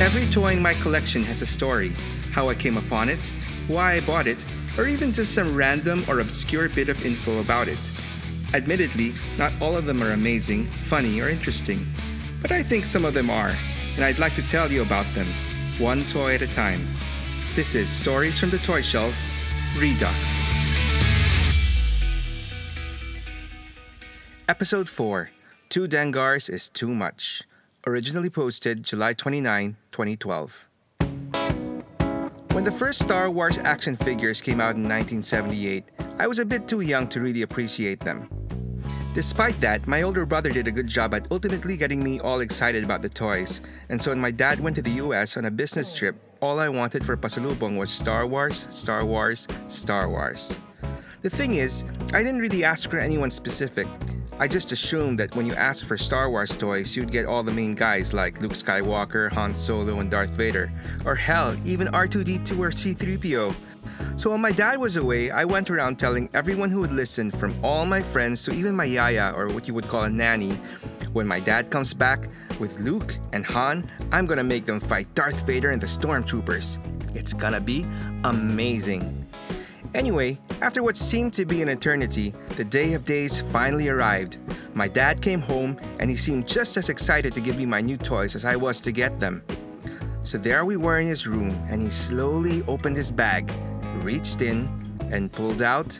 Every toy in my collection has a story how I came upon it, why I bought it, or even just some random or obscure bit of info about it. Admittedly, not all of them are amazing, funny, or interesting, but I think some of them are, and I'd like to tell you about them, one toy at a time. This is Stories from the Toy Shelf Redux. Episode 4 Two Dengars is Too Much. Originally posted July 29, 2012. When the first Star Wars action figures came out in 1978, I was a bit too young to really appreciate them. Despite that, my older brother did a good job at ultimately getting me all excited about the toys, and so when my dad went to the US on a business trip, all I wanted for Pasalubong was Star Wars, Star Wars, Star Wars. The thing is, I didn't really ask for anyone specific, I just assumed that when you asked for Star Wars toys, you'd get all the main guys like Luke Skywalker, Han Solo, and Darth Vader. Or hell, even R2D2 or C3PO. So when my dad was away, I went around telling everyone who would listen, from all my friends to even my yaya, or what you would call a nanny, when my dad comes back with Luke and Han, I'm gonna make them fight Darth Vader and the Stormtroopers. It's gonna be amazing. Anyway, after what seemed to be an eternity, the day of days finally arrived. My dad came home and he seemed just as excited to give me my new toys as I was to get them. So there we were in his room and he slowly opened his bag, reached in, and pulled out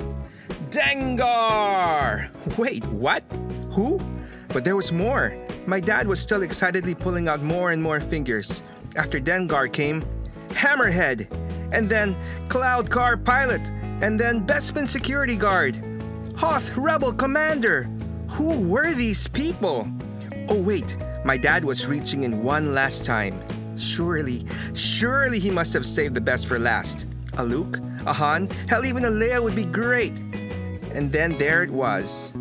Dengar! Wait, what? Who? But there was more. My dad was still excitedly pulling out more and more fingers. After Dengar came Hammerhead, and then Cloud Car Pilot, and then Bespin security guard. Hoth rebel commander. Who were these people? Oh, wait, my dad was reaching in one last time. Surely, surely he must have saved the best for last. A Luke, a Han, hell, even a Leia would be great. And then there it was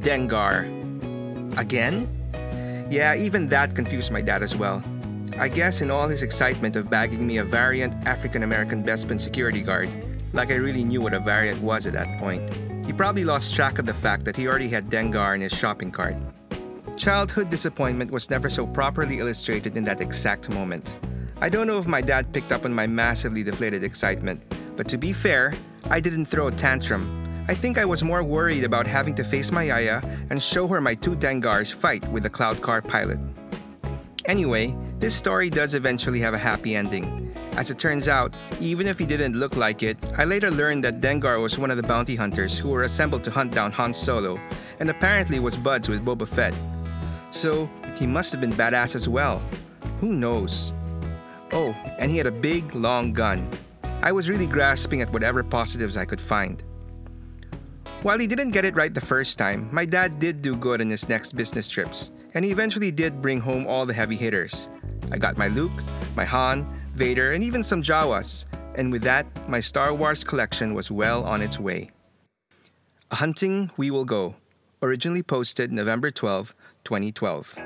Dengar. Again? Yeah, even that confused my dad as well. I guess in all his excitement of bagging me a variant African American Bespin security guard, like I really knew what a variant was at that point. He probably lost track of the fact that he already had Dengar in his shopping cart. Childhood disappointment was never so properly illustrated in that exact moment. I don't know if my dad picked up on my massively deflated excitement, but to be fair, I didn't throw a tantrum. I think I was more worried about having to face my Yaya and show her my two Dengars fight with the Cloud Car pilot. Anyway, this story does eventually have a happy ending. As it turns out, even if he didn't look like it, I later learned that Dengar was one of the bounty hunters who were assembled to hunt down Han Solo, and apparently was buds with Boba Fett. So, he must have been badass as well. Who knows? Oh, and he had a big, long gun. I was really grasping at whatever positives I could find. While he didn't get it right the first time, my dad did do good on his next business trips, and he eventually did bring home all the heavy hitters. I got my Luke, my Han, Vader, and even some Jawas, and with that, my Star Wars collection was well on its way. Hunting We Will Go, originally posted November 12, 2012.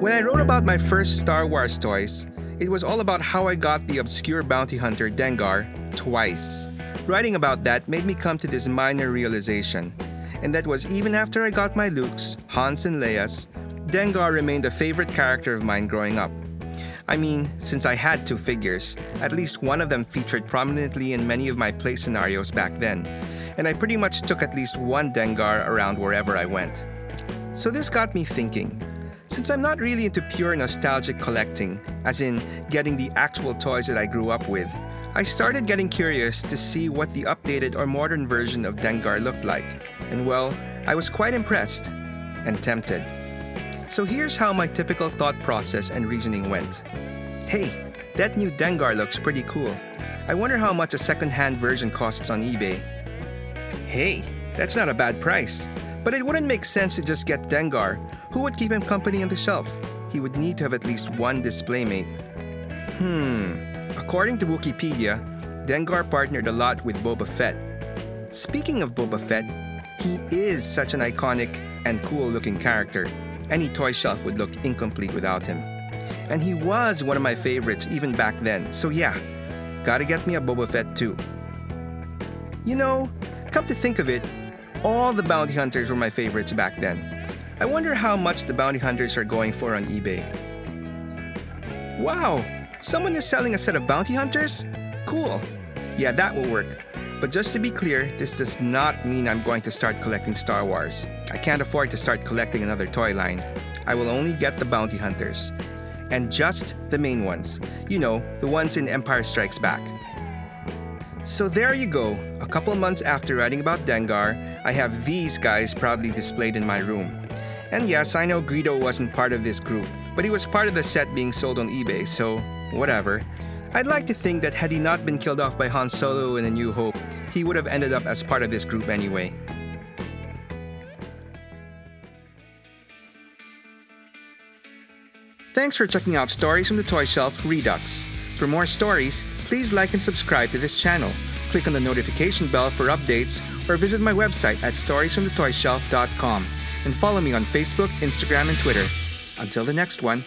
When I wrote about my first Star Wars toys, it was all about how I got the obscure bounty hunter Dengar twice. Writing about that made me come to this minor realization, and that was even after I got my Luke's, Hans, and Leia's, Dengar remained a favorite character of mine growing up. I mean, since I had two figures, at least one of them featured prominently in many of my play scenarios back then, and I pretty much took at least one Dengar around wherever I went. So this got me thinking. Since I'm not really into pure nostalgic collecting, as in getting the actual toys that I grew up with, I started getting curious to see what the updated or modern version of Dengar looked like, and well, I was quite impressed and tempted. So here's how my typical thought process and reasoning went. Hey, that new Dengar looks pretty cool. I wonder how much a second-hand version costs on eBay. Hey, that's not a bad price. But it wouldn't make sense to just get Dengar. Who would keep him company on the shelf? He would need to have at least one display mate. Hmm. According to Wikipedia, Dengar partnered a lot with Boba Fett. Speaking of Boba Fett, he is such an iconic and cool looking character any toy shelf would look incomplete without him. And he was one of my favorites even back then, so yeah, gotta get me a Boba Fett too. You know, come to think of it, all the bounty hunters were my favorites back then. I wonder how much the bounty hunters are going for on eBay. Wow, someone is selling a set of bounty hunters? Cool. Yeah, that will work. But just to be clear, this does not mean I'm going to start collecting Star Wars. I can't afford to start collecting another toy line. I will only get the bounty hunters. And just the main ones. You know, the ones in Empire Strikes Back. So there you go. A couple months after writing about Dengar, I have these guys proudly displayed in my room. And yes, I know Greedo wasn't part of this group, but he was part of the set being sold on eBay, so whatever. I'd like to think that had he not been killed off by Han Solo in A New Hope, he would have ended up as part of this group anyway. Thanks for checking out Stories from the Toy Shelf Redux. For more stories, please like and subscribe to this channel. Click on the notification bell for updates or visit my website at storiesfromthetoyshelf.com and follow me on Facebook, Instagram, and Twitter. Until the next one,